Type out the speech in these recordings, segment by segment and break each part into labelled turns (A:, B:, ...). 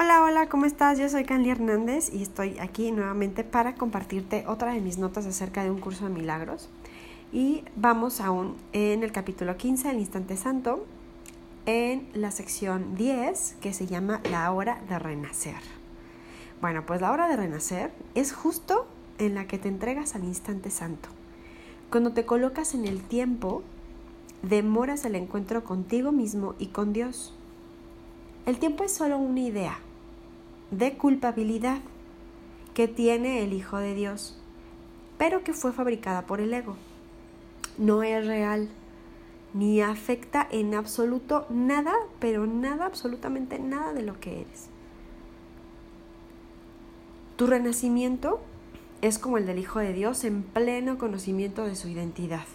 A: Hola, hola, ¿cómo estás? Yo soy Candy Hernández y estoy aquí nuevamente para compartirte otra de mis notas acerca de un curso de milagros. Y vamos aún en el capítulo 15, el instante santo, en la sección 10, que se llama la hora de renacer. Bueno, pues la hora de renacer es justo en la que te entregas al instante santo. Cuando te colocas en el tiempo, demoras el encuentro contigo mismo y con Dios. El tiempo es solo una idea, de culpabilidad que tiene el Hijo de Dios, pero que fue fabricada por el ego. No es real, ni afecta en absoluto nada, pero nada, absolutamente nada de lo que eres. Tu renacimiento es como el del Hijo de Dios en pleno conocimiento de su identidad.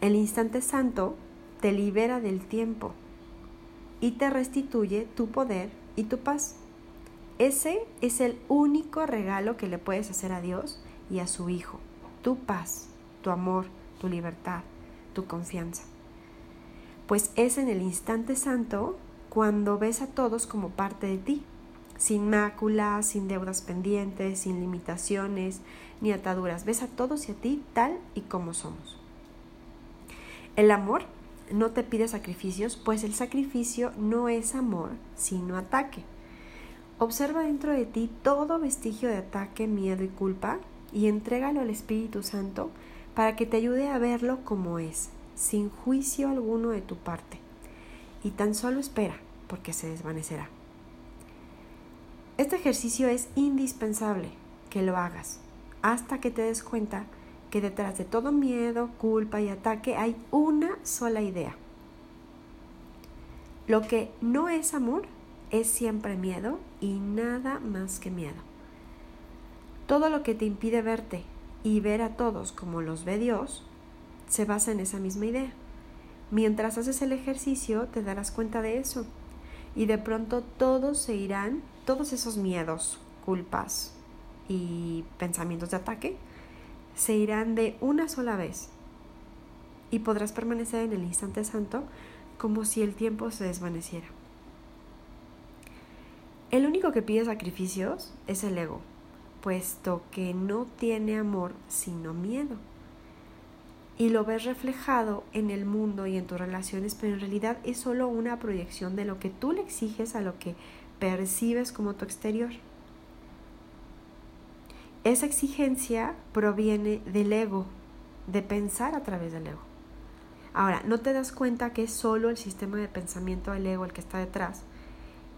A: El instante santo te libera del tiempo y te restituye tu poder y tu paz. Ese es el único regalo que le puedes hacer a Dios y a su Hijo. Tu paz, tu amor, tu libertad, tu confianza. Pues es en el instante santo cuando ves a todos como parte de ti, sin máculas, sin deudas pendientes, sin limitaciones ni ataduras. Ves a todos y a ti tal y como somos. El amor no te pide sacrificios, pues el sacrificio no es amor, sino ataque. Observa dentro de ti todo vestigio de ataque, miedo y culpa y entrégalo al Espíritu Santo para que te ayude a verlo como es, sin juicio alguno de tu parte. Y tan solo espera, porque se desvanecerá. Este ejercicio es indispensable que lo hagas hasta que te des cuenta que detrás de todo miedo, culpa y ataque hay una sola idea. Lo que no es amor es siempre miedo y nada más que miedo. Todo lo que te impide verte y ver a todos como los ve Dios se basa en esa misma idea. Mientras haces el ejercicio te darás cuenta de eso y de pronto todos se irán, todos esos miedos, culpas y pensamientos de ataque, se irán de una sola vez y podrás permanecer en el instante santo como si el tiempo se desvaneciera. El único que pide sacrificios es el ego, puesto que no tiene amor sino miedo. Y lo ves reflejado en el mundo y en tus relaciones, pero en realidad es solo una proyección de lo que tú le exiges a lo que percibes como tu exterior. Esa exigencia proviene del ego, de pensar a través del ego. Ahora, no te das cuenta que es solo el sistema de pensamiento del ego el que está detrás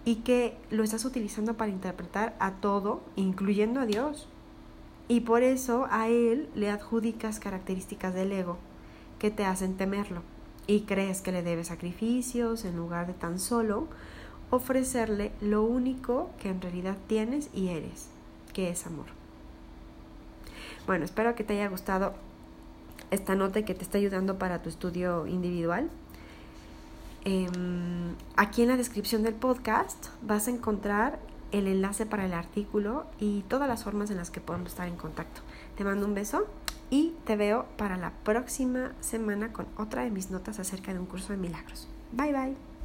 A: y que lo estás utilizando para interpretar a todo, incluyendo a Dios. Y por eso a Él le adjudicas características del ego que te hacen temerlo y crees que le debes sacrificios en lugar de tan solo ofrecerle lo único que en realidad tienes y eres, que es amor. Bueno, espero que te haya gustado esta nota y que te esté ayudando para tu estudio individual. Em, aquí en la descripción del podcast vas a encontrar el enlace para el artículo y todas las formas en las que podemos estar en contacto. Te mando un beso y te veo para la próxima semana con otra de mis notas acerca de un curso de milagros. Bye bye.